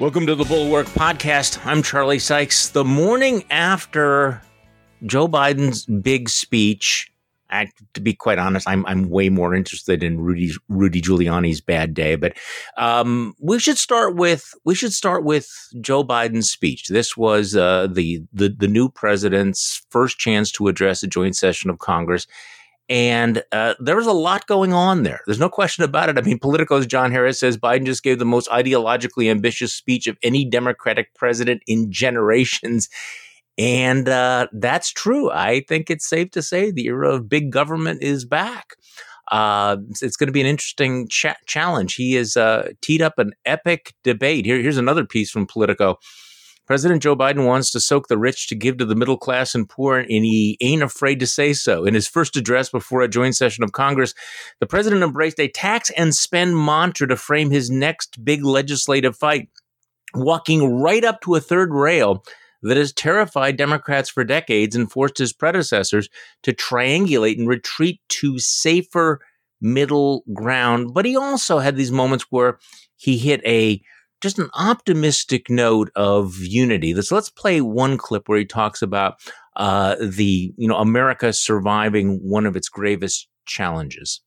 Welcome to the Bulwark Podcast. I'm Charlie Sykes. The morning after Joe Biden's big speech, to be quite honest, I'm I'm way more interested in Rudy Rudy Giuliani's bad day. But um, we should start with we should start with Joe Biden's speech. This was uh, the the the new president's first chance to address a joint session of Congress. And uh, there was a lot going on there. There's no question about it. I mean, Politico's John Harris says Biden just gave the most ideologically ambitious speech of any Democratic president in generations. And uh, that's true. I think it's safe to say the era of big government is back. Uh, it's going to be an interesting cha- challenge. He has uh, teed up an epic debate. Here, here's another piece from Politico. President Joe Biden wants to soak the rich to give to the middle class and poor, and he ain't afraid to say so. In his first address before a joint session of Congress, the president embraced a tax and spend mantra to frame his next big legislative fight, walking right up to a third rail that has terrified Democrats for decades and forced his predecessors to triangulate and retreat to safer middle ground. But he also had these moments where he hit a just an optimistic note of unity. So let's play one clip where he talks about uh, the you know America surviving one of its gravest challenges.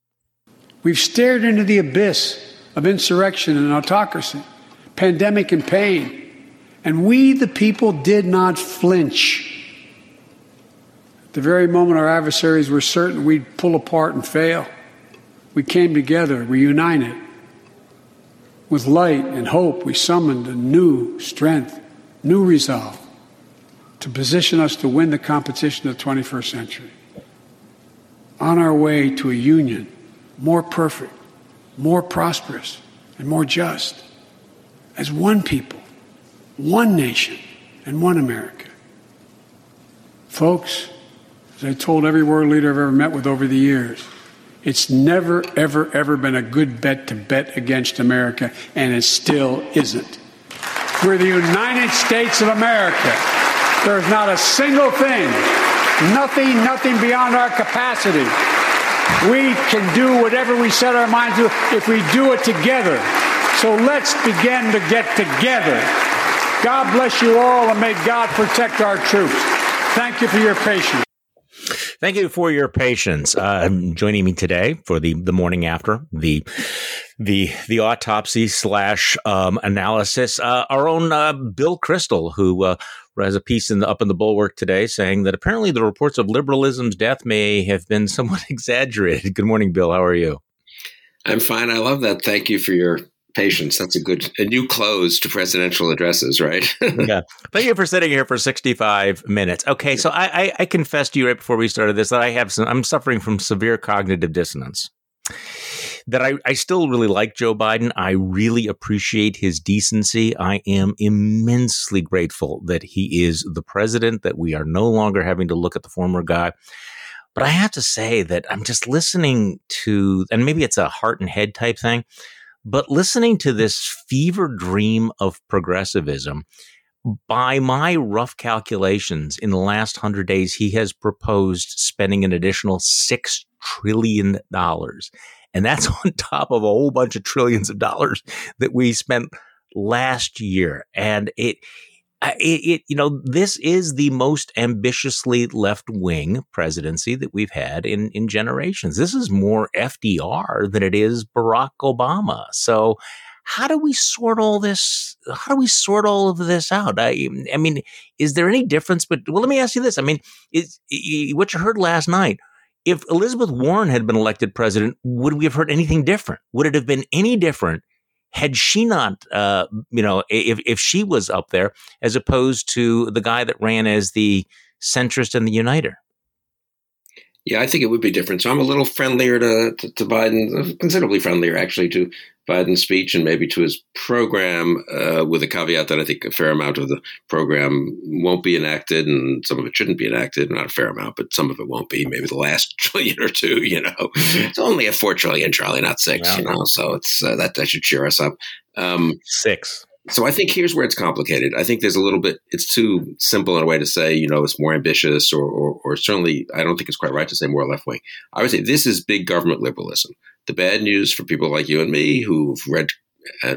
We've stared into the abyss of insurrection and autocracy, pandemic and pain, and we, the people, did not flinch. At the very moment our adversaries were certain we'd pull apart and fail, we came together, we united. With light and hope, we summoned a new strength, new resolve to position us to win the competition of the 21st century. On our way to a union more perfect, more prosperous, and more just, as one people, one nation, and one America. Folks, as I told every world leader I've ever met with over the years, it's never, ever, ever been a good bet to bet against America, and it still isn't. We're the United States of America. There's not a single thing, nothing, nothing beyond our capacity. We can do whatever we set our minds to if we do it together. So let's begin to get together. God bless you all, and may God protect our troops. Thank you for your patience. Thank you for your patience. Uh, joining me today for the the morning after the the the autopsy slash um, analysis. Uh, our own uh, Bill Kristol, who uh, has a piece in the, up in the Bulwark today, saying that apparently the reports of liberalism's death may have been somewhat exaggerated. Good morning, Bill. How are you? I'm fine. I love that. Thank you for your patience. That's a good, a new close to presidential addresses, right? yeah. Thank you for sitting here for 65 minutes. Okay. So I, I, I confessed to you right before we started this that I have some, I'm suffering from severe cognitive dissonance. That I, I still really like Joe Biden. I really appreciate his decency. I am immensely grateful that he is the president, that we are no longer having to look at the former guy. But I have to say that I'm just listening to, and maybe it's a heart and head type thing. But listening to this fever dream of progressivism, by my rough calculations, in the last hundred days, he has proposed spending an additional $6 trillion. And that's on top of a whole bunch of trillions of dollars that we spent last year. And it, it, it, you know, this is the most ambitiously left wing presidency that we've had in, in generations. This is more FDR than it is Barack Obama. So, how do we sort all this? How do we sort all of this out? I, I mean, is there any difference? But well, let me ask you this. I mean, is what you heard last night? If Elizabeth Warren had been elected president, would we have heard anything different? Would it have been any different had she not, uh, you know, if, if she was up there as opposed to the guy that ran as the centrist and the uniter? Yeah, I think it would be different. So I'm a little friendlier to, to, to Biden, considerably friendlier actually to Biden's speech and maybe to his program, uh, with a caveat that I think a fair amount of the program won't be enacted and some of it shouldn't be enacted. Not a fair amount, but some of it won't be. Maybe the last trillion or two. You know, it's only a four trillion, Charlie, not six. Yeah. You know, so it's uh, that that should cheer us up. Um, six. So I think here's where it's complicated. I think there's a little bit. It's too simple in a way to say, you know, it's more ambitious, or, or, or certainly, I don't think it's quite right to say more left wing. I would say this is big government liberalism. The bad news for people like you and me who've read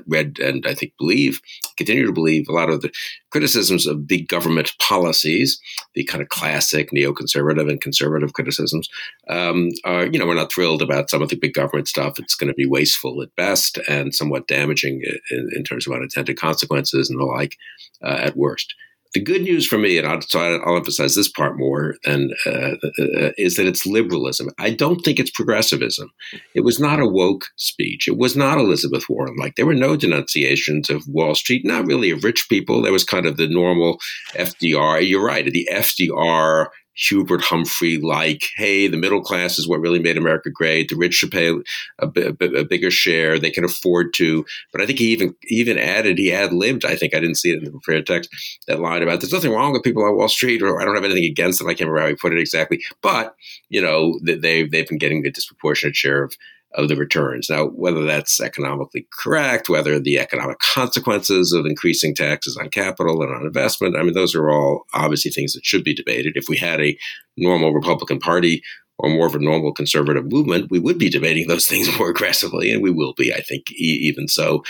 read and I think believe, continue to believe, a lot of the criticisms of big government policies, the kind of classic neoconservative and conservative criticisms, um, are, you know, we're not thrilled about some of the big government stuff. It's going to be wasteful at best and somewhat damaging in, in terms of unintended consequences and the like uh, at worst. The good news for me, and I'll, so I'll emphasize this part more, than, uh, uh, is that it's liberalism. I don't think it's progressivism. It was not a woke speech. It was not Elizabeth Warren. Like there were no denunciations of Wall Street, not really of rich people. There was kind of the normal FDR. You're right, the FDR Hubert Humphrey like, hey, the middle class is what really made America great. The rich should pay a, a, a, bigger share; they can afford to. But I think he even even added, he ad libbed. I think I didn't see it in the prepared text that line about there's nothing wrong with people on Wall Street, or I don't have anything against them. I can't remember how he put it exactly, but you know they've they've been getting a disproportionate share of of the returns. Now, whether that's economically correct, whether the economic consequences of increasing taxes on capital and on investment, I mean, those are all obviously things that should be debated. If we had a normal Republican Party or more of a normal conservative movement, we would be debating those things more aggressively, and we will be, I think, even so.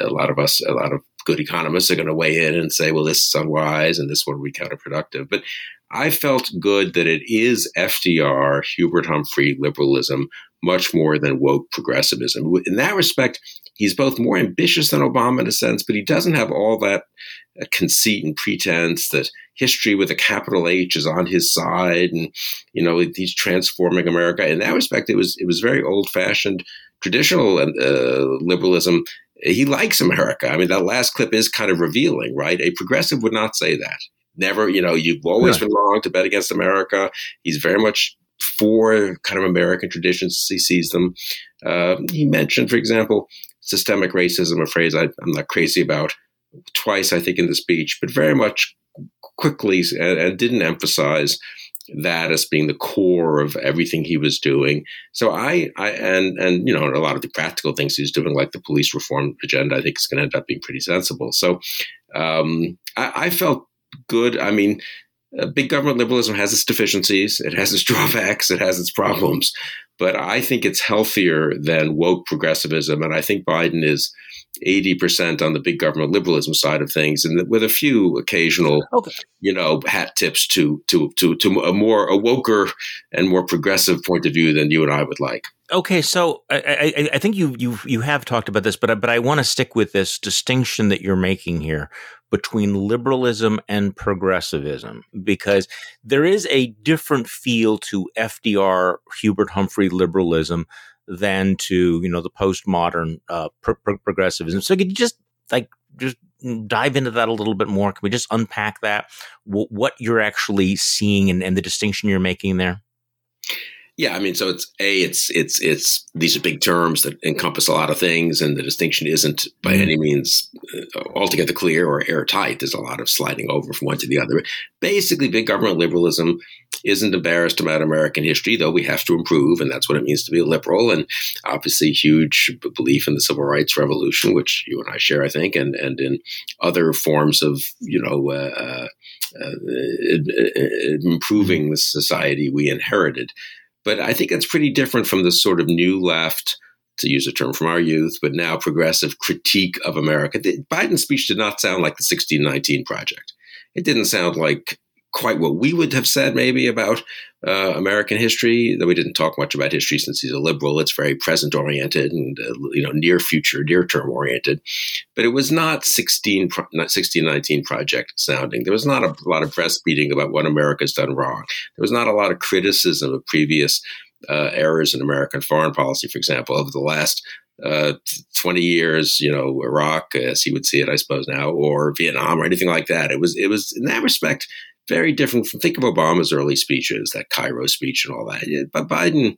A lot of us, a lot of good economists are going to weigh in and say, well, this is unwise and this would be counterproductive. But I felt good that it is FDR, Hubert Humphrey liberalism much more than woke progressivism. In that respect, he's both more ambitious than Obama in a sense, but he doesn't have all that uh, conceit and pretense that history with a capital H is on his side, and you know he's transforming America. In that respect, it was it was very old fashioned, traditional uh, liberalism. He likes America. I mean, that last clip is kind of revealing, right? A progressive would not say that. Never, you know, you've always yeah. been wrong to bet against America. He's very much for kind of American traditions as he sees them. Uh, he mentioned, for example, systemic racism, a phrase I, am not crazy about, twice, I think, in the speech, but very much quickly and, and didn't emphasize that as being the core of everything he was doing. So I, I and and you know a lot of the practical things he's doing, like the police reform agenda, I think is going to end up being pretty sensible. So um, I, I, felt good. I mean, uh, big government liberalism has its deficiencies, it has its drawbacks, it has its problems, but I think it's healthier than woke progressivism. And I think Biden is 80% on the big government liberalism side of things, and with a few occasional, okay. you know, hat tips to, to, to, to a more a woker and more progressive point of view than you and I would like. Okay, so I, I, I think you you you have talked about this, but but I want to stick with this distinction that you're making here between liberalism and progressivism because there is a different feel to FDR Hubert Humphrey liberalism than to you know the postmodern uh, pro- pro- progressivism. So could you just like just dive into that a little bit more? Can we just unpack that? W- what you're actually seeing and, and the distinction you're making there? Yeah, I mean, so it's a, it's it's it's these are big terms that encompass a lot of things, and the distinction isn't by mm-hmm. any means uh, altogether clear or airtight. There's a lot of sliding over from one to the other. Basically, big government liberalism isn't embarrassed about American history, though we have to improve, and that's what it means to be a liberal. And obviously, huge belief in the civil rights revolution, which you and I share, I think, and and in other forms of you know uh, uh, uh improving the society we inherited. But I think it's pretty different from the sort of new left, to use a term from our youth, but now progressive critique of America. The Biden speech did not sound like the 1619 project. It didn't sound like quite what we would have said maybe about uh, American history. Though we didn't talk much about history since he's a liberal. It's very present oriented and uh, you know near future, near term oriented. But it was not 16 not 1619 project sounding. There was not a lot of breastfeeding about what America's done wrong. There was not a lot of criticism of previous uh, errors in American foreign policy, for example, over the last uh, 20 years, you know, Iraq, as he would see it, I suppose now, or Vietnam or anything like that. It was, it was in that respect, very different from think of Obama's early speeches, that Cairo speech and all that. But Biden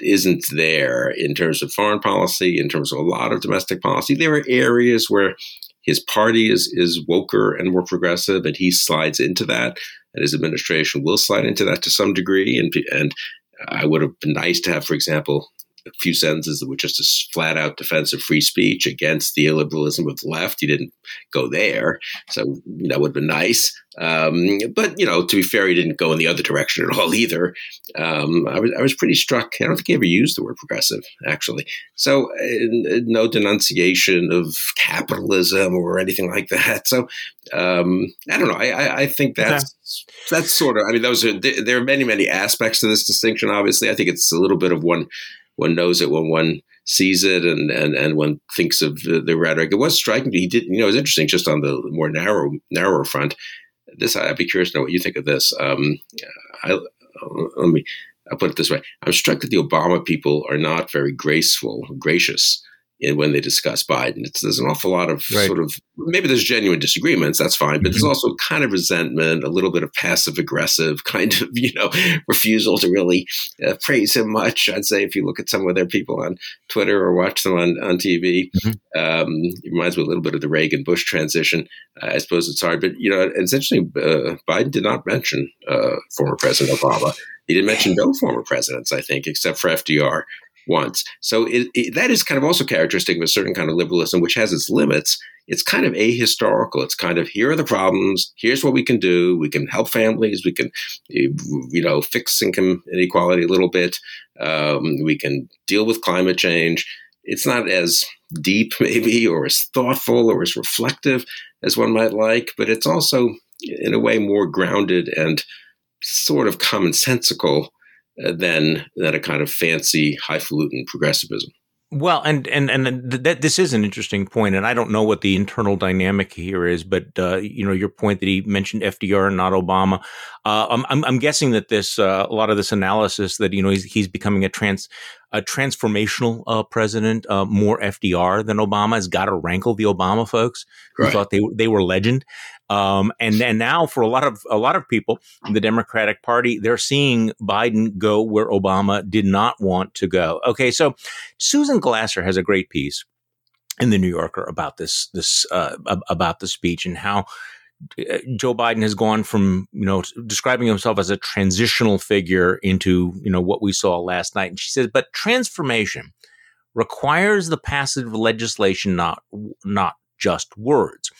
isn't there in terms of foreign policy, in terms of a lot of domestic policy. There are areas where his party is is woker and more progressive, and he slides into that, and his administration will slide into that to some degree. And and I would have been nice to have, for example, a few sentences that were just a flat out defense of free speech against the illiberalism of the left. He didn't go there, so you know, would have been nice. Um, but you know, to be fair, he didn't go in the other direction at all either. Um, I was I was pretty struck. I don't think he ever used the word progressive actually. So uh, no denunciation of capitalism or anything like that. So um, I don't know. I, I, I think that's okay. that's sort of. I mean, those are there are many many aspects to this distinction. Obviously, I think it's a little bit of one one knows it when one sees it and and and one thinks of the, the rhetoric. It was striking. He did. You know, it was interesting just on the more narrow narrower front. This I'd be curious to know what you think of this. Um, I, let me. I'll put it this way: I'm struck that the Obama people are not very graceful, gracious in when they discuss Biden. It's, there's an awful lot of right. sort of maybe there's genuine disagreements, that's fine, but mm-hmm. there's also kind of resentment, a little bit of passive aggressive kind of you know refusal to really uh, praise him much. I'd say if you look at some of their people on Twitter or watch them on on TV, mm-hmm. um, it reminds me a little bit of the Reagan Bush transition. Uh, I suppose it's hard, but you know, it's interesting. Uh, Biden did not mention uh, former President Obama. He didn't mention no former presidents, I think, except for FDR once. So it, it, that is kind of also characteristic of a certain kind of liberalism, which has its limits. It's kind of ahistorical. It's kind of here are the problems. Here's what we can do. We can help families. We can, you know, fix income inequality a little bit. Um, we can deal with climate change. It's not as deep, maybe, or as thoughtful or as reflective as one might like, but it's also, in a way, more grounded and sort of commonsensical than than a kind of fancy highfalutin progressivism. Well, and and and that this is an interesting point, and I don't know what the internal dynamic here is, but uh, you know your point that he mentioned FDR and not Obama. Uh, I'm, I'm guessing that this uh, a lot of this analysis that you know he's he's becoming a trans a transformational uh, president, uh, more FDR than Obama, has got to rankle the Obama folks who right. thought they they were legend. Um, and and now for a lot of a lot of people in the Democratic Party, they're seeing Biden go where Obama did not want to go. Okay, so Susan Glasser has a great piece in the New Yorker about this this uh, about the speech and how uh, Joe Biden has gone from you know describing himself as a transitional figure into you know what we saw last night, and she says, but transformation requires the passage of legislation, not not just words.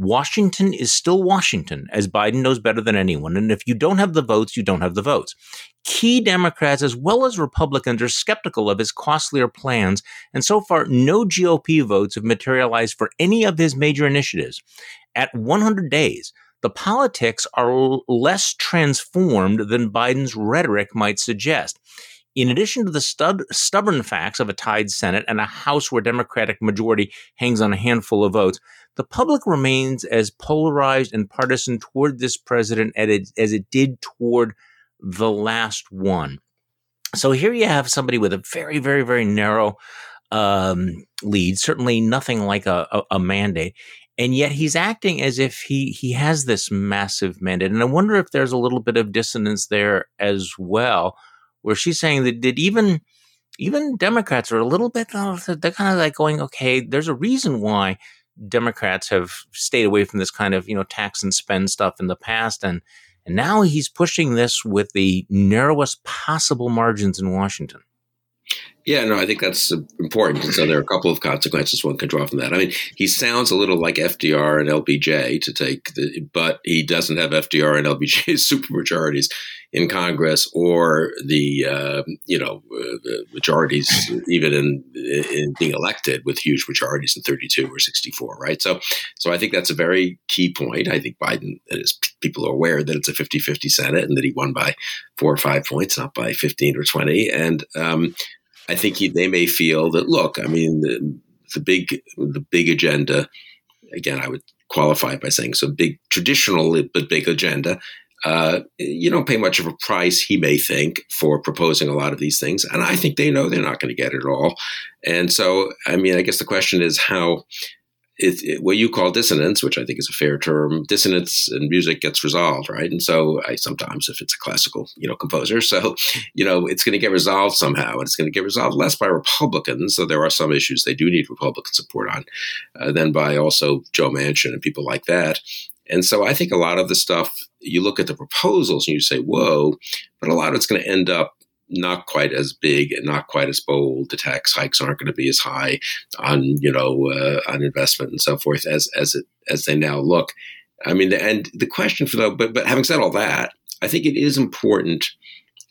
Washington is still Washington, as Biden knows better than anyone. And if you don't have the votes, you don't have the votes. Key Democrats, as well as Republicans, are skeptical of his costlier plans, and so far, no GOP votes have materialized for any of his major initiatives. At 100 days, the politics are less transformed than Biden's rhetoric might suggest. In addition to the stud- stubborn facts of a tied Senate and a House where Democratic majority hangs on a handful of votes, the public remains as polarized and partisan toward this president as it, did toward the last one. So here you have somebody with a very, very, very narrow um, lead, certainly nothing like a, a, a mandate and yet he's acting as if he he has this massive mandate and i wonder if there's a little bit of dissonance there as well where she's saying that, that even even democrats are a little bit uh, they're kind of like going okay there's a reason why democrats have stayed away from this kind of you know tax and spend stuff in the past and and now he's pushing this with the narrowest possible margins in washington yeah, no, I think that's important. So there are a couple of consequences one can draw from that. I mean, he sounds a little like FDR and LBJ to take the, but he doesn't have FDR and LBJ's supermajorities in Congress or the uh, you know uh, the majorities even in in being elected with huge majorities in 32 or 64, right? So, so I think that's a very key point. I think Biden is people are aware that it's a 50-50 Senate and that he won by four or five points, not by 15 or 20, and um, I think he, they may feel that look, I mean, the, the big the big agenda. Again, I would qualify by saying so big traditional but big agenda. Uh, you don't pay much of a price, he may think, for proposing a lot of these things, and I think they know they're not going to get it all. And so, I mean, I guess the question is how it, it, what you call dissonance, which I think is a fair term, dissonance in music gets resolved, right? And so I sometimes, if it's a classical, you know, composer, so you know, it's going to get resolved somehow, and it's going to get resolved less by Republicans, though there are some issues they do need Republican support on, uh, than by also Joe Manchin and people like that. And so I think a lot of the stuff you look at the proposals and you say, "Whoa," but a lot of it's going to end up not quite as big and not quite as bold. The tax hikes aren't going to be as high on you know uh, on investment and so forth as as it as they now look. I mean, and the question for the but but having said all that, I think it is important.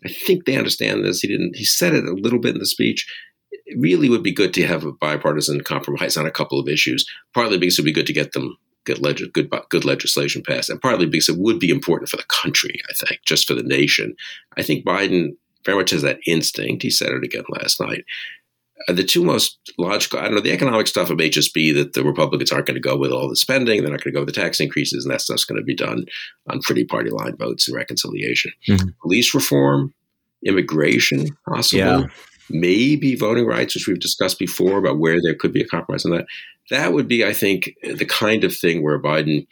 I think they understand this. He didn't. He said it a little bit in the speech. It really would be good to have a bipartisan compromise on a couple of issues. Partly because it would be good to get them get leg- good good legislation passed, and partly because it would be important for the country. I think just for the nation. I think Biden very much has that instinct. He said it again last night. Uh, the two most logical, I don't know, the economic stuff, it may just be that the Republicans aren't going to go with all the spending. They're not going to go with the tax increases, and that stuff's going to be done on pretty party line votes and reconciliation. Mm-hmm. Police reform, immigration, possibly. Yeah. Maybe voting rights, which we've discussed before about where there could be a compromise on that. That would be, I think, the kind of thing where Biden,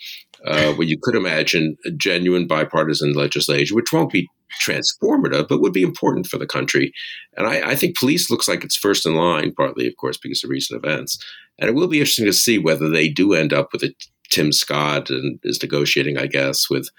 uh, where you could imagine a genuine bipartisan legislation, which won't be transformative, but would be important for the country. And I, I, think police looks like it's first in line, partly, of course, because of recent events. And it will be interesting to see whether they do end up with a Tim Scott and is negotiating, I guess, with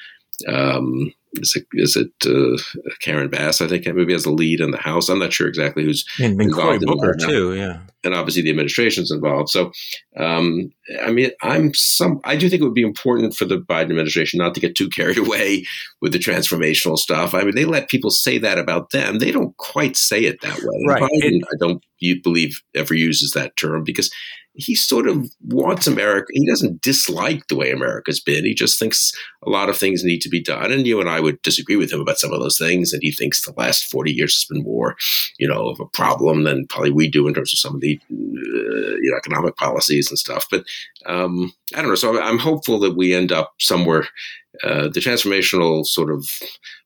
um, is it, is it uh, Karen Bass? I think maybe as a lead in the House. I'm not sure exactly who's and involved in Booker too. Yeah, and obviously the administration's involved. So, um, I mean, I'm some. I do think it would be important for the Biden administration not to get too carried away with the transformational stuff. I mean, they let people say that about them. They don't quite say it that way. Right. Biden, I don't believe ever uses that term because he sort of wants America. He doesn't dislike the way America's been. He just thinks a lot of things need to be done. And you and I would disagree with him about some of those things. And he thinks the last 40 years has been more, you know, of a problem than probably we do in terms of some of the, uh, you know, economic policies and stuff. But um, I don't know. So I'm hopeful that we end up somewhere. Uh, the transformational sort of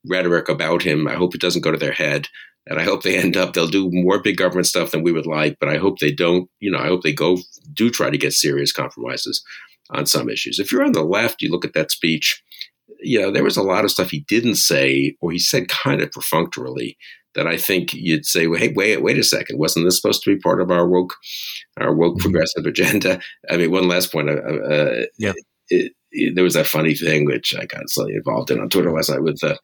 rhetoric about him, I hope it doesn't go to their head and I hope they end up they'll do more big government stuff than we would like, but I hope they don't, you know, I hope they go do try to get serious compromises on some issues. If you're on the left, you look at that speech, you know, there was a lot of stuff he didn't say or he said kind of perfunctorily that I think you'd say, well, hey, wait, wait a second, wasn't this supposed to be part of our woke, our woke mm-hmm. progressive agenda? I mean, one last point. Uh, uh yeah. It, it, there was that funny thing which I got slightly involved in on Twitter last night with uh,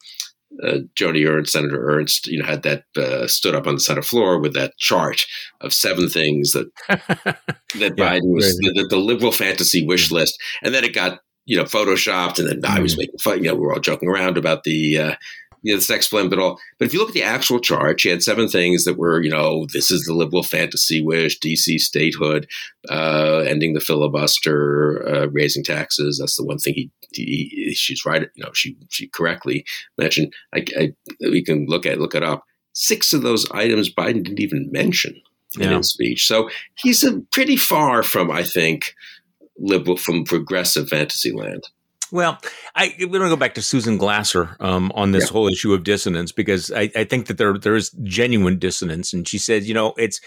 uh, Joni Ernst, Senator Ernst, you know, had that uh, stood up on the Senate floor with that chart of seven things that that yeah, Biden was the, the, liberal fantasy wish list, and then it got you know photoshopped, and then. I was mm. making fun. You know, we were all joking around about the uh, you know, the sex blend, but all. But if you look at the actual chart, she had seven things that were, you know, this is the liberal fantasy wish, DC statehood, uh, ending the filibuster, uh, raising taxes. That's the one thing he, he, she's right. You know, she she correctly mentioned. I, I, we can look at look it up. Six of those items Biden didn't even mention in his speech. So he's a pretty far from, I think, liberal from progressive fantasy land. Well, I we want to go back to Susan Glasser um, on this yeah. whole issue of dissonance because I, I, think that there there is genuine dissonance, and she said, you know, it's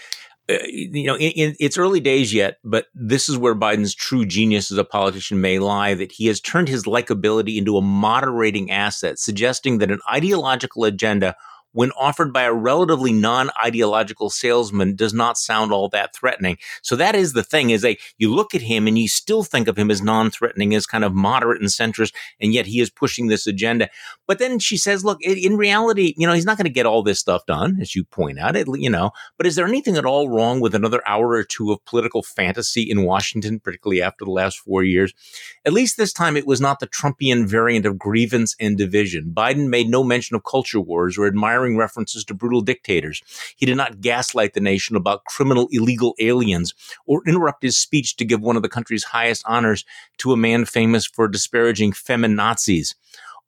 uh, you know, in, in, it's early days yet, but this is where Biden's true genius as a politician may lie. That he has turned his likability into a moderating asset, suggesting that an ideological agenda when offered by a relatively non-ideological salesman does not sound all that threatening. So that is the thing is that you look at him and you still think of him as non-threatening, as kind of moderate and centrist, and yet he is pushing this agenda. But then she says, look, in reality, you know, he's not going to get all this stuff done, as you point out, it, you know, but is there anything at all wrong with another hour or two of political fantasy in Washington, particularly after the last four years? At least this time it was not the Trumpian variant of grievance and division. Biden made no mention of culture wars or admiring references to brutal dictators. He did not gaslight the nation about criminal illegal aliens or interrupt his speech to give one of the country's highest honors to a man famous for disparaging feminazis.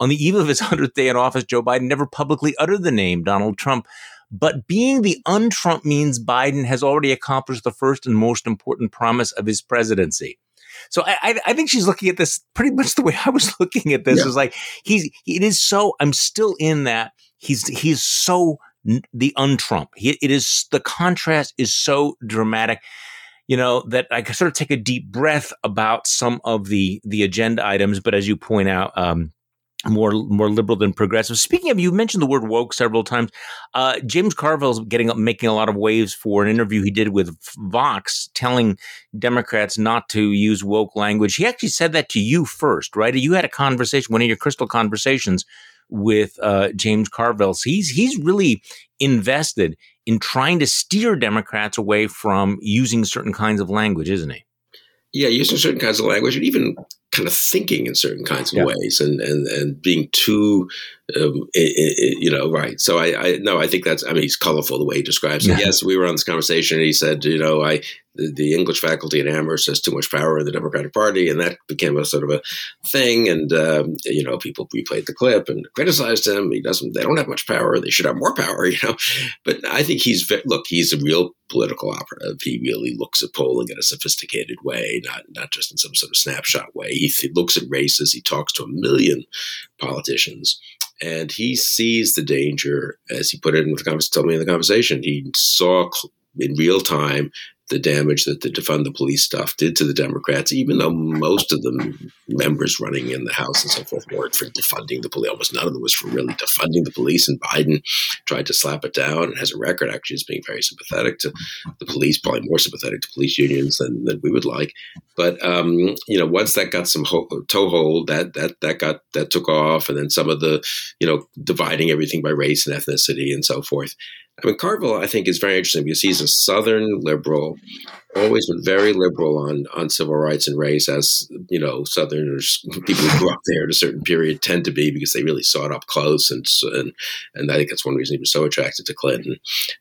On the eve of his 100th day in office, Joe Biden never publicly uttered the name Donald Trump. But being the un-Trump means Biden has already accomplished the first and most important promise of his presidency. So I, I, think she's looking at this pretty much the way I was looking at this. Yeah. Is like he's it is so I'm still in that he's he's so the un-Trump. He, it is the contrast is so dramatic, you know, that I sort of take a deep breath about some of the the agenda items. But as you point out, um, more more liberal than progressive. Speaking of, you mentioned the word woke several times. Uh, James Carville's getting up, making a lot of waves for an interview he did with Vox, telling Democrats not to use woke language. He actually said that to you first, right? You had a conversation, one of your Kristol conversations with uh, James Carville. So he's he's really invested in trying to steer Democrats away from using certain kinds of language, isn't he? Yeah, using certain kinds of language, and even kind of thinking in certain kinds of yeah. ways, and and and being too, um, it, it, you know, right. So I, I no, I think that's. I mean, he's colorful the way he describes it. Yes, we were on this conversation, and he said, you know, I the, the, English faculty at Amherst has too much power in the Democratic Party, and that became a sort of a thing. And um, you know, people replayed the clip and criticized him. He doesn't. They don't have much power. They should have more power. You know, but I think he's look. He's a real political operative. He really looks at polling in a sophisticated way, not not just in some sort of snapshot way. He th- looks at races. He talks to a million politicians. And he sees the danger, as he put it in the told me in the conversation. He saw in real time the damage that the defund the police stuff did to the Democrats, even though most of the members running in the House and so forth weren't for defunding the police. Almost none of them was for really defunding the police. And Biden tried to slap it down and has a record actually as being very sympathetic to the police, probably more sympathetic to police unions than, than we would like. But um, you know, once that got some ho- toehold, that that that got that took off, and then some of the you know dividing everything by race and ethnicity and so forth. I mean, Carville, I think, is very interesting because he's a Southern liberal, always been very liberal on on civil rights and race, as you know, Southerners, people who grew up there at a certain period, tend to be because they really saw it up close, and and and I think that's one reason he was so attracted to Clinton,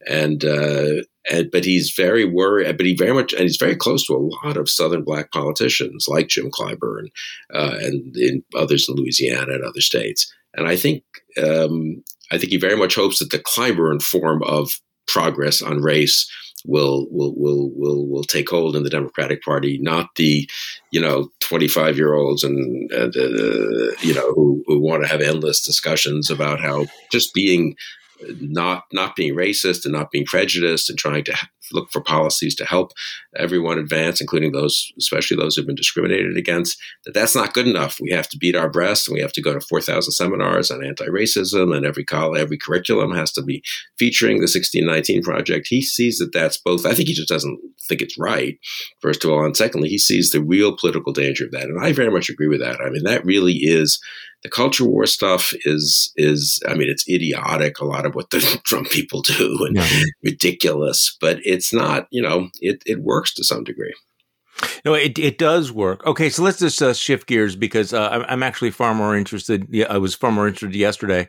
and. Uh, and, but he's very worried, but he very much, and he's very close to a lot of Southern black politicians like Jim Clyburn uh, and in others in Louisiana and other states. And I think um, I think he very much hopes that the Clyburn form of progress on race will will will will will take hold in the Democratic Party, not the you know twenty five year olds and, uh, you know who who want to have endless discussions about how just being not not being racist and not being prejudiced and trying to look for policies to help everyone advance, including those, especially those who've been discriminated against, that that's not good enough. We have to beat our breasts and we have to go to 4,000 seminars on anti-racism and every college, every curriculum has to be featuring the 1619 project. He sees that that's both, I think he just doesn't think it's right, first of all. And secondly, he sees the real political danger of that. And I very much agree with that. I mean, that really is the culture war stuff is is I mean it's idiotic a lot of what the Trump people do and yeah. ridiculous, but it's not you know it it works to some degree. No, it it does work. Okay, so let's just uh, shift gears because uh, I'm, I'm actually far more interested. Yeah, I was far more interested yesterday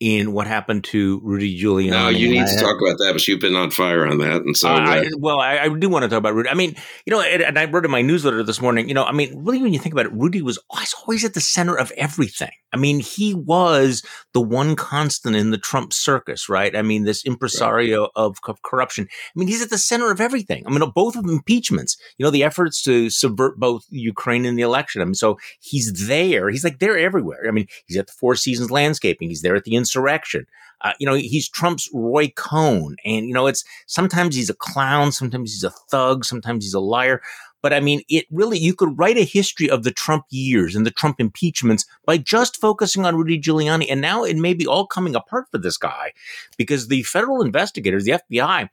in what happened to Rudy Giuliani. No, you need to talk about that, but you've been on fire on that, and so uh, I, well, I, I, do want to talk about Rudy. I mean, you know, and, and, I wrote in my newsletter this morning. You know, I mean, really, when you think about it, Rudy was always, always at the center of everything. I mean, he was the one constant in the Trump circus, right? I mean, this impresario right. of, of, corruption. I mean, he's at the center of everything. I mean, both of impeachments. You know, the efforts to subvert both Ukraine and the election. I mean, so he's there. He's like there everywhere. I mean, he's at the Four Seasons Landscaping. He's there at the insurrection. Uh, you know, he's Trump's Roy Cohn. And, you know, it's sometimes he's a clown, sometimes he's a thug, sometimes he's a liar. But I mean, it really, you could write a history of the Trump years and the Trump impeachments by just focusing on Rudy Giuliani. And now it may be all coming apart for this guy because the federal investigators, the FBI,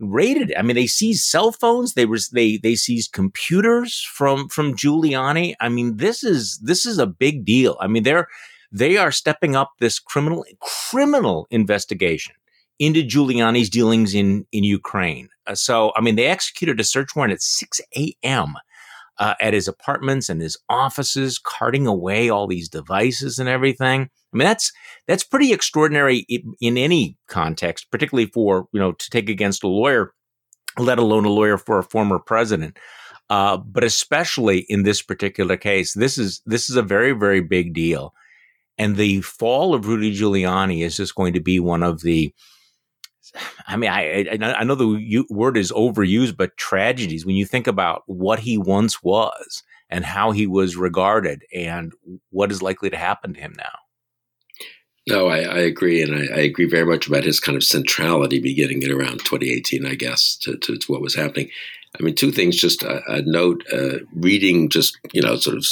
raided. I mean, they seized cell phones. They was they they seized computers from from Giuliani. I mean, this is this is a big deal. I mean, they're they are stepping up this criminal criminal investigation into Giuliani's dealings in in Ukraine. Uh, so, I mean, they executed a search warrant at 6 a.m. Uh, at his apartments and his offices, carting away all these devices and everything. I mean, that's that's pretty extraordinary in, in any context, particularly for you know to take against a lawyer, let alone a lawyer for a former president. Uh, but especially in this particular case, this is this is a very very big deal. And the fall of Rudy Giuliani is just going to be one of the, I mean, I, I know the word is overused, but tragedies when you think about what he once was and how he was regarded and what is likely to happen to him now. No, I, I agree, and I, I, agree very much about his kind of centrality beginning at around 2018, I guess, to, to, to what was happening. I mean, two things. Just a, a note: uh, reading, just you know, sort of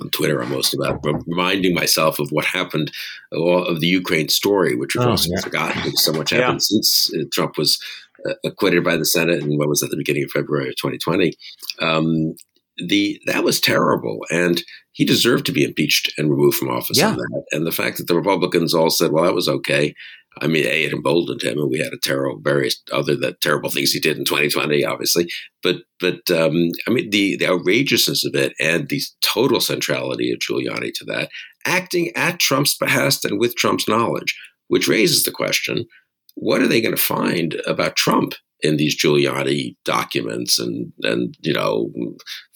on Twitter almost about reminding myself of what happened of the Ukraine story, which we've oh, also yeah. forgotten because so much happened yeah. since uh, Trump was uh, acquitted by the Senate, and what was at the beginning of February of 2020. Um, the that was terrible, and he deserved to be impeached and removed from office Yeah. And the fact that the Republicans all said, "Well, that was okay," I mean, a it emboldened him, and we had a terrible, various other that terrible things he did in 2020, obviously. But but um, I mean, the the outrageousness of it and the total centrality of Giuliani to that, acting at Trump's behest and with Trump's knowledge, which raises the question: What are they going to find about Trump in these Giuliani documents and and you know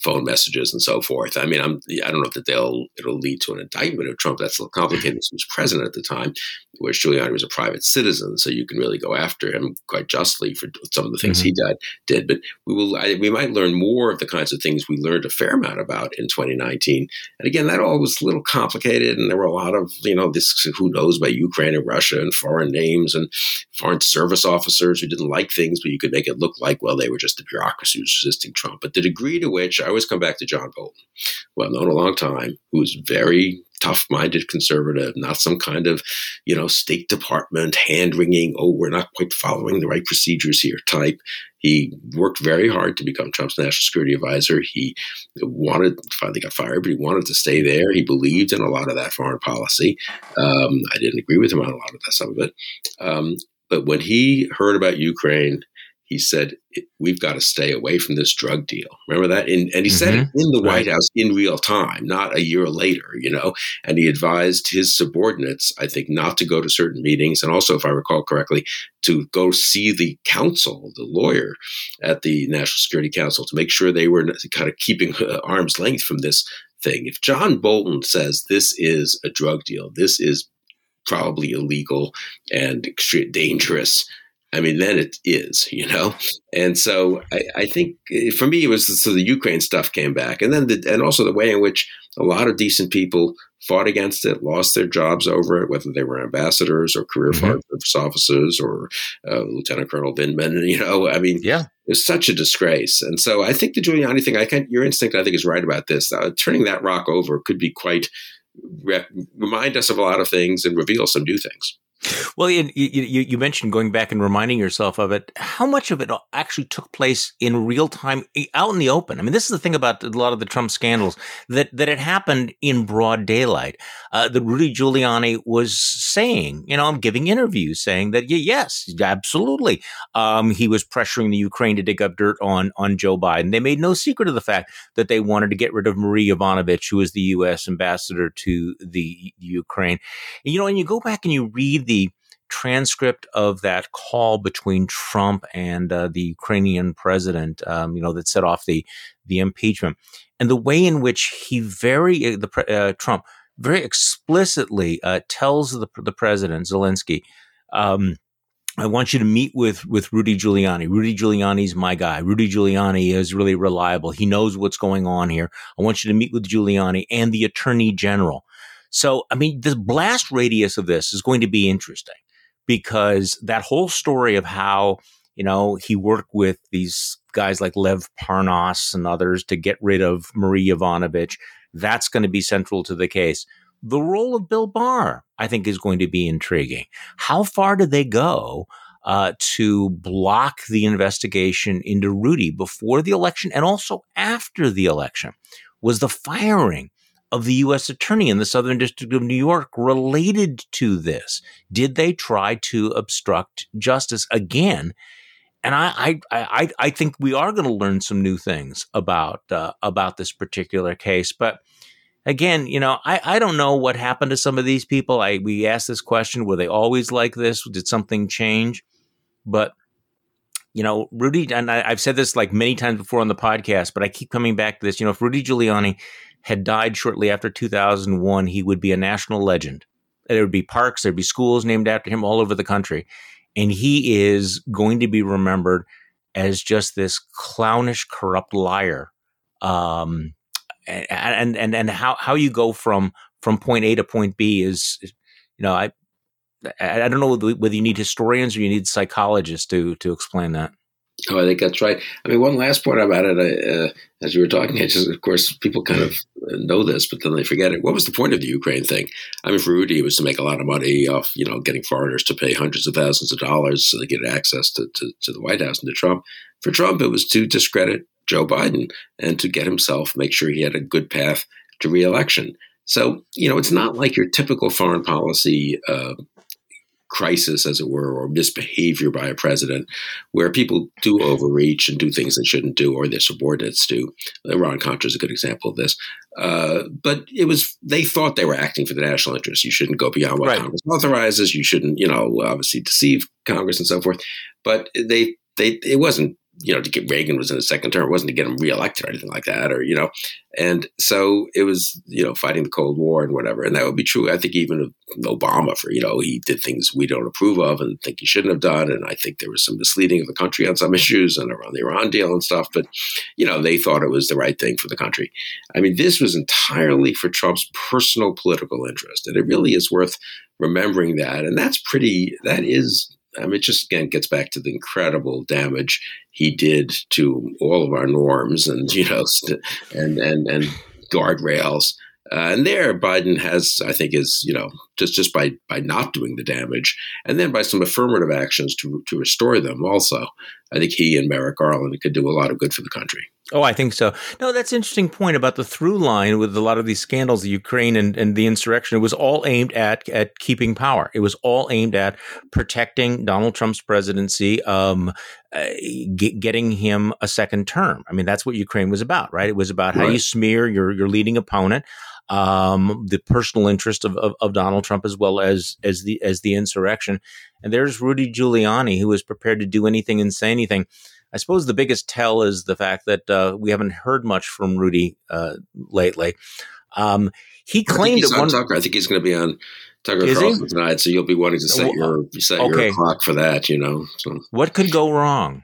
phone messages and so forth. I mean, I'm I don't know that they'll it'll lead to an indictment of Trump. That's a little complicated. he was president at the time, whereas Giuliani was a private citizen, so you can really go after him quite justly for some of the things he mm-hmm. did. Did, but we will I, we might learn more of the kinds of things we learned a fair amount about in 2019. And again, that all was a little complicated, and there were a lot of you know this who knows about Ukraine and Russia and foreign names and foreign service officers who didn't like things, but you could make it look like well they were just the bureaucracy who was resisting Trump. But the degree to which I always come back to John Bolton, who I've known a long time, who's very tough-minded conservative, not some kind of, you know, State Department hand-wringing, oh, we're not quite following the right procedures here type. He worked very hard to become Trump's national security advisor. He wanted, finally got fired, but he wanted to stay there. He believed in a lot of that foreign policy. Um, I didn't agree with him on a lot of that, some of it. Um, but when he heard about Ukraine, he said, "We've got to stay away from this drug deal." Remember that? And, and he said it mm-hmm. in the White House in real time, not a year later. You know, and he advised his subordinates, I think, not to go to certain meetings, and also, if I recall correctly, to go see the counsel, the lawyer at the National Security Council, to make sure they were kind of keeping uh, arm's length from this thing. If John Bolton says this is a drug deal, this is probably illegal and extremely dangerous. I mean, then it is, you know. And so I, I think eh, for me, it was so the Ukraine stuff came back, and then the, and also the way in which a lot of decent people fought against it, lost their jobs over it, whether they were ambassadors or career mm-hmm. service officers or uh, Lieutenant Colonel Vindman. You know, I mean, yeah, it was such a disgrace. And so I think the Giuliani thing, I can your instinct, I think, is right about this. Uh, turning that rock over could be quite re- remind us of a lot of things and reveal some new things. Well, you, you, you, mentioned going back and reminding yourself of it. How much of it actually took place in real time, out in the open? I mean, this is the thing about a lot of the Trump scandals that that it happened in broad daylight. Uh, that Rudy Giuliani was saying, you know, I'm giving interviews saying that yeah, yes, absolutely, um, he was pressuring the Ukraine to dig up dirt on on Joe Biden. They made no secret of the fact that they wanted to get rid of Marie Yovanovitch, who was the U.S. ambassador to the Ukraine. You know, and you go back and you read the transcript of that call between Trump and uh, the Ukrainian president, um, you know, that set off the the impeachment, and the way in which he very uh, the uh, Trump very explicitly uh, tells the the president Zelensky. Um, I want you to meet with with Rudy Giuliani. Rudy Giuliani's my guy. Rudy Giuliani is really reliable. He knows what's going on here. I want you to meet with Giuliani and the Attorney General. So, I mean, the blast radius of this is going to be interesting because that whole story of how, you know, he worked with these guys like Lev Parnas and others to get rid of Marie Yovanovitch, that's going to be central to the case. The role of Bill Barr, I think, is going to be intriguing. How far do they go uh, to block the investigation into Rudy before the election and also after the election? Was the firing of the U.S. Attorney in the Southern District of New York related to this? Did they try to obstruct justice again? And I, I, I, I think we are going to learn some new things about uh, about this particular case. But again, you know, I, I don't know what happened to some of these people. I we asked this question: Were they always like this? Did something change? But you know, Rudy, and I, I've said this like many times before on the podcast, but I keep coming back to this. You know, if Rudy Giuliani had died shortly after 2001, he would be a national legend. There would be parks, there'd be schools named after him all over the country. And he is going to be remembered as just this clownish, corrupt liar. Um, and, and, and how, how you go from, from point A to point B is, you know, I, I don't know whether you need historians or you need psychologists to, to explain that. Oh, I think that's right. I mean, one last point about it, uh, as you were talking, I just, of course, people kind of know this, but then they forget it. What was the point of the Ukraine thing? I mean, for Rudy, it was to make a lot of money off, you know, getting foreigners to pay hundreds of thousands of dollars so they get access to, to, to the White House and to Trump. For Trump, it was to discredit Joe Biden and to get himself, make sure he had a good path to reelection. So, you know, it's not like your typical foreign policy uh, crisis, as it were, or misbehavior by a president, where people do overreach and do things they shouldn't do, or their subordinates do. Iran Contra is a good example of this. Uh, but it was they thought they were acting for the national interest. You shouldn't go beyond what right. Congress authorizes. You shouldn't, you know, obviously deceive Congress and so forth. But they they it wasn't you know, to get Reagan was in his second term. It wasn't to get him reelected or anything like that, or you know, and so it was you know fighting the Cold War and whatever. And that would be true. I think even of Obama for you know he did things we don't approve of and think he shouldn't have done. And I think there was some misleading of the country on some issues and around the Iran deal and stuff. But you know they thought it was the right thing for the country. I mean, this was entirely for Trump's personal political interest, and it really is worth remembering that. And that's pretty. That is I mean, it just again gets back to the incredible damage he did to all of our norms and you know and and and guardrails. Uh, and there, Biden has, I think, is you know just just by by not doing the damage, and then by some affirmative actions to to restore them. Also, I think he and Merrick Garland could do a lot of good for the country. Oh, I think so. No, that's an interesting point about the through line with a lot of these scandals, the Ukraine and, and the insurrection. It was all aimed at at keeping power. It was all aimed at protecting Donald Trump's presidency, um, uh, get, getting him a second term. I mean, that's what Ukraine was about, right? It was about right. how you smear your your leading opponent, um, the personal interest of, of, of Donald Trump as well as as the as the insurrection. And there's Rudy Giuliani, who was prepared to do anything and say anything. I suppose the biggest tell is the fact that uh, we haven't heard much from Rudy uh, lately. Um, he claimed at one. Tucker. I think he's going to be on Tucker Carlson tonight, so you'll be wanting to set your set okay. your clock for that. You know, so. what could go wrong?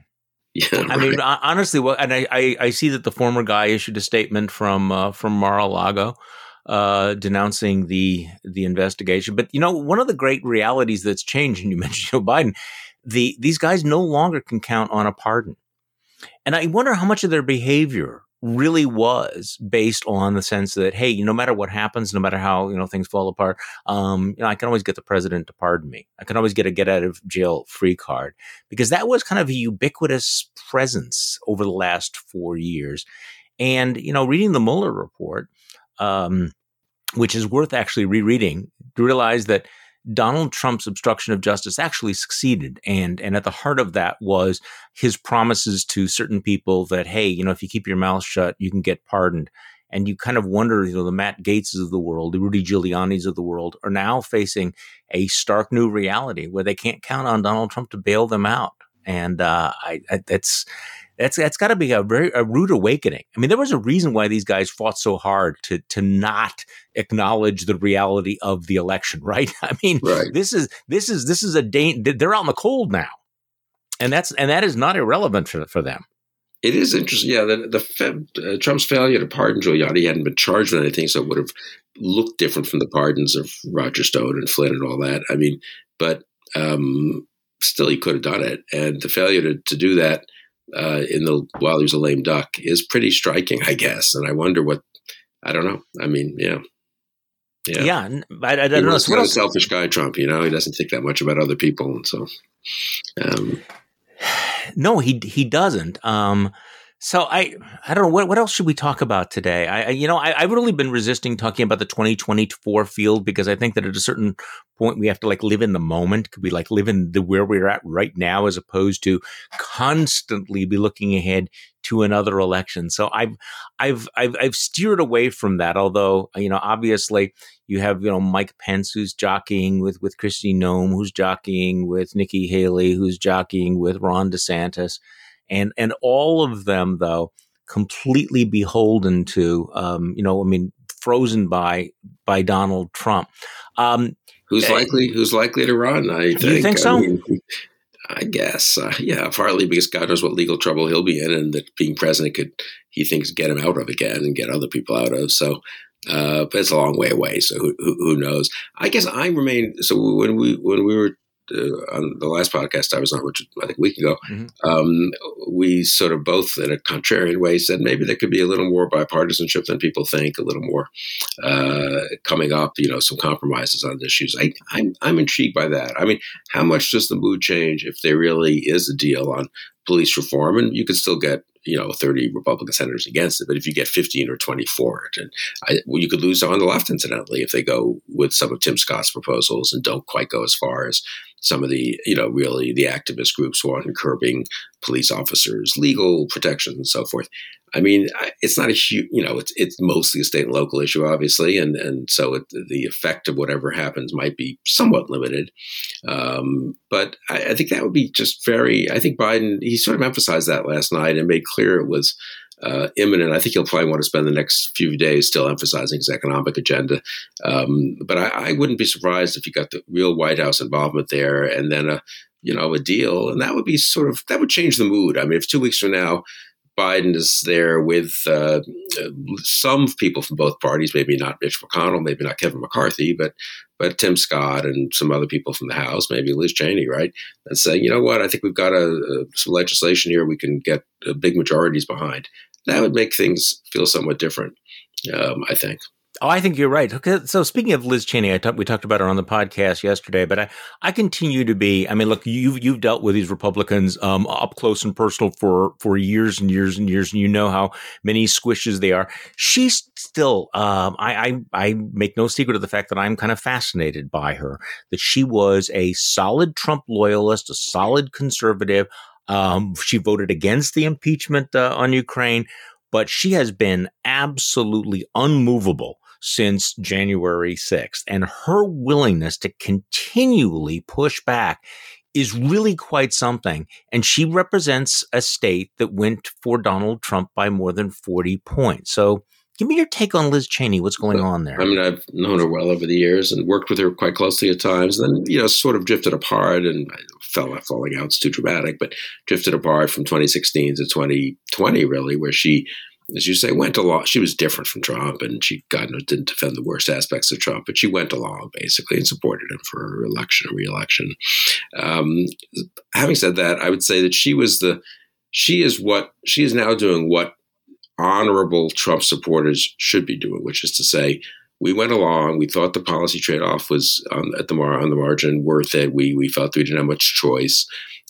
Yeah, I mean, honestly, well, and I, I, I, see that the former guy issued a statement from uh, from Mar-a-Lago uh, denouncing the the investigation. But you know, one of the great realities that's changed, and you mentioned Joe Biden, the these guys no longer can count on a pardon. And I wonder how much of their behavior really was based on the sense that hey, no matter what happens, no matter how you know things fall apart, um, you know, I can always get the president to pardon me. I can always get a get out of jail free card because that was kind of a ubiquitous presence over the last four years. And you know, reading the Mueller report, um, which is worth actually rereading, to realize that Donald Trump's obstruction of justice actually succeeded. And, and at the heart of that was his promises to certain people that, hey, you know, if you keep your mouth shut, you can get pardoned. And you kind of wonder, you know, the Matt Gaetzes of the world, the Rudy Giuliani's of the world are now facing a stark new reality where they can't count on Donald Trump to bail them out. And uh, I, I, that's that's that's got to be a very a rude awakening. I mean, there was a reason why these guys fought so hard to to not acknowledge the reality of the election, right? I mean, right. this is this is this is a da- they're out in the cold now, and that's and that is not irrelevant for for them. It is interesting, yeah. The, the uh, Trump's failure to pardon Giuliani hadn't been charged with anything, so it would have looked different from the pardons of Roger Stone and Flynn and all that. I mean, but um, still, he could have done it, and the failure to, to do that uh, in the while he was a lame duck is pretty striking, I guess. And I wonder what I don't know. I mean, yeah. Yeah, yeah I, I don't know. He's a selfish guy, Trump. You know, he doesn't think that much about other people, and so. Um, no, he he doesn't. Um, so I I don't know what what else should we talk about today. I, I you know I, have really been resisting talking about the 2024 field because I think that at a certain point we have to like live in the moment. Could we like live in the where we're at right now as opposed to constantly be looking ahead to another election. So I've I've I've I've steered away from that. Although uh, you know obviously you have you know Mike Pence who's jockeying with with Kristi Noem, who's jockeying with Nikki Haley, who's jockeying with Ron DeSantis and and all of them though completely beholden to um, you know I mean frozen by by Donald Trump. Um, who's uh, likely who's likely to run? I think. You think so? I, mean, I guess, uh, yeah, partly because God knows what legal trouble he'll be in, and that being president could, he thinks, get him out of again and get other people out of. So, uh, but it's a long way away. So who, who, who knows? I guess I remain. So when we when we were uh, on the last podcast I was on, which I think a week ago, mm-hmm. um, we sort of both, in a contrarian way, said maybe there could be a little more bipartisanship than people think, a little more uh, coming up, you know, some compromises on issues. I, I'm, I'm intrigued by that. I mean, how much does the mood change if there really is a deal on police reform? And you could still get you know, 30 Republican senators against it, but if you get 15 or 20 for it, and I, well, you could lose on the left, incidentally, if they go with some of Tim Scott's proposals and don't quite go as far as some of the, you know, really the activist groups want curbing police officers' legal protections and so forth. I mean, it's not a huge, you know, it's it's mostly a state and local issue, obviously, and and so it, the effect of whatever happens might be somewhat limited. Um, but I, I, think that would be just very. I think Biden he sort of emphasized that last night and made clear it was uh, imminent. I think he'll probably want to spend the next few days still emphasizing his economic agenda. Um, but I, I, wouldn't be surprised if you got the real White House involvement there, and then a you know a deal, and that would be sort of that would change the mood. I mean, if two weeks from now Biden is there with uh, some people from both parties, maybe not Mitch McConnell, maybe not Kevin McCarthy, but but Tim Scott and some other people from the House, maybe Liz Cheney, right? And saying, you know what, I think we've got a, a, some legislation here we can get big majorities behind. That would make things feel somewhat different, um, I think. Oh, I think you're right. So speaking of Liz Cheney, I talk, we talked about her on the podcast yesterday, but I, I continue to be. I mean, look, you've you've dealt with these Republicans um, up close and personal for for years and years and years, and you know how many squishes they are. She's still. Um, I, I I make no secret of the fact that I'm kind of fascinated by her. That she was a solid Trump loyalist, a solid conservative. Um, she voted against the impeachment uh, on Ukraine, but she has been absolutely unmovable since January 6th. And her willingness to continually push back is really quite something. And she represents a state that went for Donald Trump by more than 40 points. So give me your take on Liz Cheney. What's going on there? I mean, I've known her well over the years and worked with her quite closely at times. Then, you know, sort of drifted apart and fell falling out. It's too dramatic, but drifted apart from 2016 to 2020, really, where she as you say, went along. She was different from Trump, and she, God knows, didn't defend the worst aspects of Trump, but she went along basically and supported him for election or reelection. Um, having said that, I would say that she was the, she is what she is now doing what honorable Trump supporters should be doing, which is to say, we went along. We thought the policy trade off was on, at the mar- on the margin worth it. We we felt we didn't have much choice.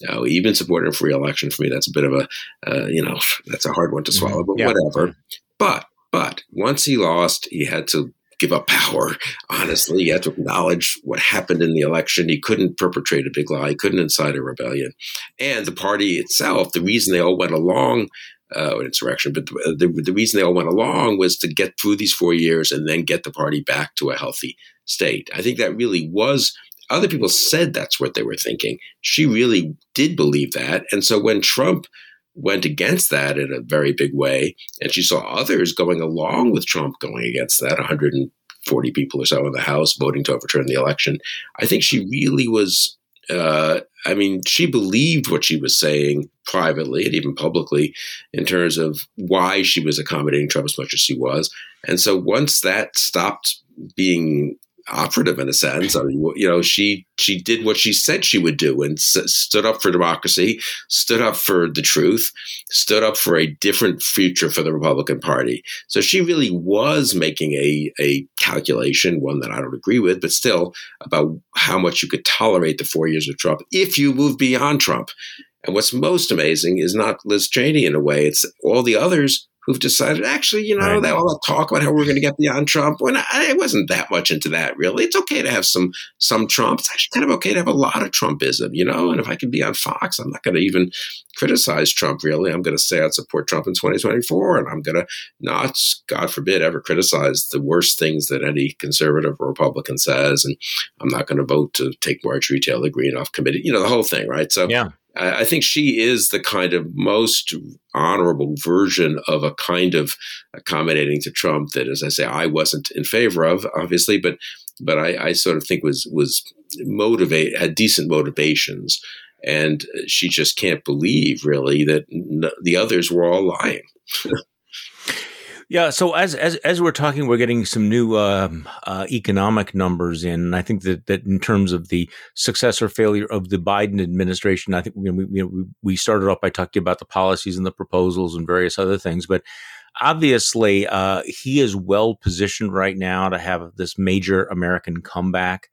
Uh, we even supported him for re-election. For me, that's a bit of a uh, you know that's a hard one to swallow, but yeah. whatever. But but once he lost, he had to give up power. Honestly, he had to acknowledge what happened in the election. He couldn't perpetrate a big lie. He couldn't incite a rebellion. And the party itself, the reason they all went along uh, insurrection. But the, the reason they all went along was to get through these four years and then get the party back to a healthy state. I think that really was. Other people said that's what they were thinking. She really did believe that. And so when Trump went against that in a very big way, and she saw others going along with Trump going against that, 140 people or so in the House voting to overturn the election, I think she really was uh, I mean, she believed what she was saying privately and even publicly in terms of why she was accommodating Trump as much as she was. And so once that stopped being operative in a sense. I mean, you know, she she did what she said she would do and stood up for democracy, stood up for the truth, stood up for a different future for the Republican Party. So she really was making a a calculation, one that I don't agree with, but still about how much you could tolerate the four years of Trump if you move beyond Trump. And what's most amazing is not Liz Cheney in a way; it's all the others who've decided, actually, you know, right. that all that talk about how we're going to get beyond Trump. When I, I, wasn't that much into that, really. It's okay to have some some Trump. It's actually kind of okay to have a lot of Trumpism, you know. And if I can be on Fox, I'm not going to even criticize Trump. Really, I'm going to say I'd support Trump in 2024, and I'm going to not, God forbid, ever criticize the worst things that any conservative or Republican says. And I'm not going to vote to take Marjorie Taylor Greene off committee. You know, the whole thing, right? So yeah. I think she is the kind of most honorable version of a kind of accommodating to Trump that, as I say, I wasn't in favor of, obviously, but but I, I sort of think was was motivate had decent motivations, and she just can't believe really that n- the others were all lying. Yeah. So as as as we're talking, we're getting some new um, uh, economic numbers in. And I think that that in terms of the success or failure of the Biden administration, I think we know, we started off by talking about the policies and the proposals and various other things, but obviously uh, he is well positioned right now to have this major American comeback.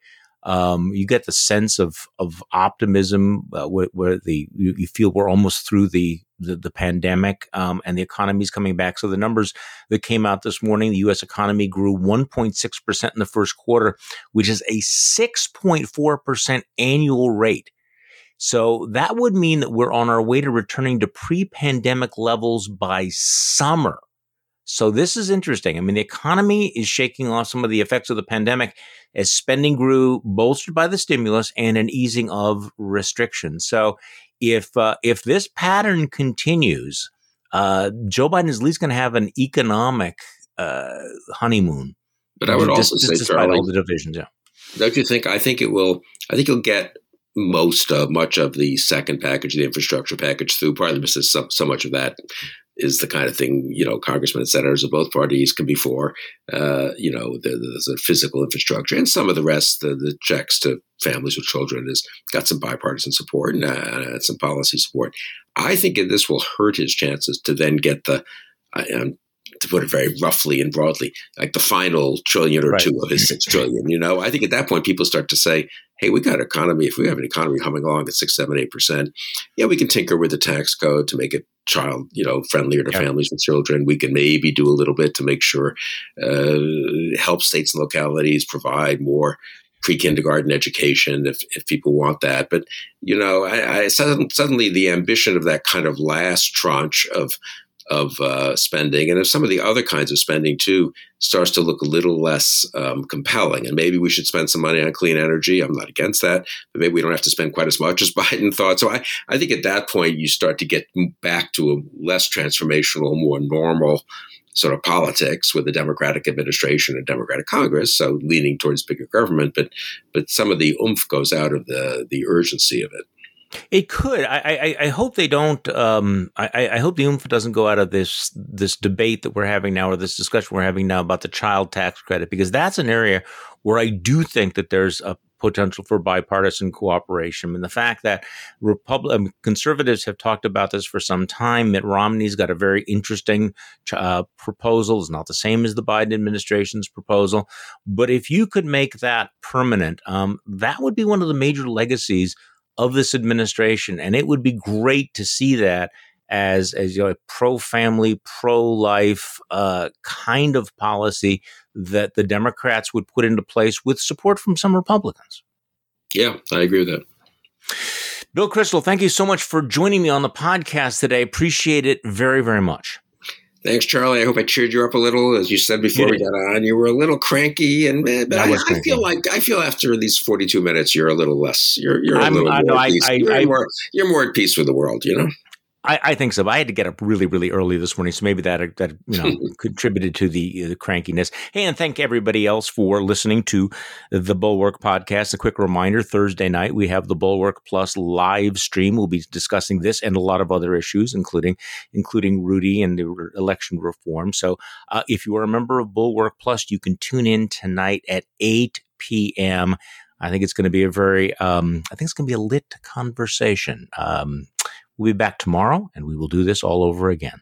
Um, you get the sense of of optimism uh, where, where, the you, you, feel we're almost through the the, the pandemic um, and the economy is coming back. So the numbers that came out this morning, the U.S. economy grew 1.6 percent in the first quarter, which is a 6.4 percent annual rate. So that would mean that we're on our way to returning to pre-pandemic levels by summer. So this is interesting. I mean, the economy is shaking off some of the effects of the pandemic as spending grew, bolstered by the stimulus and an easing of restrictions. So if uh, if this pattern continues, uh, Joe Biden is at least going to have an economic uh, honeymoon. But I would just, also say, Charlie, all the divisions, yeah. Don't you think? I think it will. I think you'll get most of much of the second package, the infrastructure package, through because so, so much of that is the kind of thing you know congressmen and senators of both parties can be for. Uh, you know, the a physical infrastructure, and some of the rest, the, the checks to families with children, has got some bipartisan support and uh, some policy support. I think this will hurt his chances to then get the. Um, to put it very roughly and broadly, like the final trillion or right. two of his six trillion. You know, I think at that point people start to say, hey, we got an economy. If we have an economy humming along at six, seven, eight percent, yeah, we can tinker with the tax code to make it child, you know, friendlier to yeah. families with children. We can maybe do a little bit to make sure uh, help states and localities provide more pre-kindergarten education if, if people want that. But you know, I, I suddenly the ambition of that kind of last tranche of of uh, spending, and if some of the other kinds of spending too starts to look a little less um, compelling, and maybe we should spend some money on clean energy. I'm not against that, but maybe we don't have to spend quite as much as Biden thought. So I, I think at that point you start to get back to a less transformational, more normal sort of politics with a Democratic administration and Democratic Congress, so leaning towards bigger government, but but some of the oomph goes out of the the urgency of it. It could. I, I, I hope they don't. Um, I, I hope the oomph doesn't go out of this this debate that we're having now, or this discussion we're having now about the child tax credit, because that's an area where I do think that there's a potential for bipartisan cooperation. And the fact that Republican conservatives have talked about this for some time, Mitt Romney's got a very interesting uh, proposal. It's not the same as the Biden administration's proposal, but if you could make that permanent, um, that would be one of the major legacies of this administration. And it would be great to see that as as you know, a pro family, pro life uh, kind of policy that the Democrats would put into place with support from some Republicans. Yeah, I agree with that. Bill Kristol, thank you so much for joining me on the podcast today. Appreciate it very, very much. Thanks, Charlie. I hope I cheered you up a little. As you said before you we got on, you were a little cranky, and but I, I, I, feel like I feel after these forty-two minutes, you're a little less. You're you're a I'm, little I, more. I, you're, more you're more at peace with the world. You know. I, I, think so. But I had to get up really, really early this morning, so maybe that that you know contributed to the, the crankiness. Hey, and thank everybody else for listening to the Bulwark podcast. A quick reminder: Thursday night we have the Bulwark Plus live stream. We'll be discussing this and a lot of other issues, including including Rudy and the election reform. So, uh, if you are a member of Bulwark Plus, you can tune in tonight at eight p.m. I think it's going to be a very, um, I think it's going to be a lit conversation. Um, We'll be back tomorrow and we will do this all over again.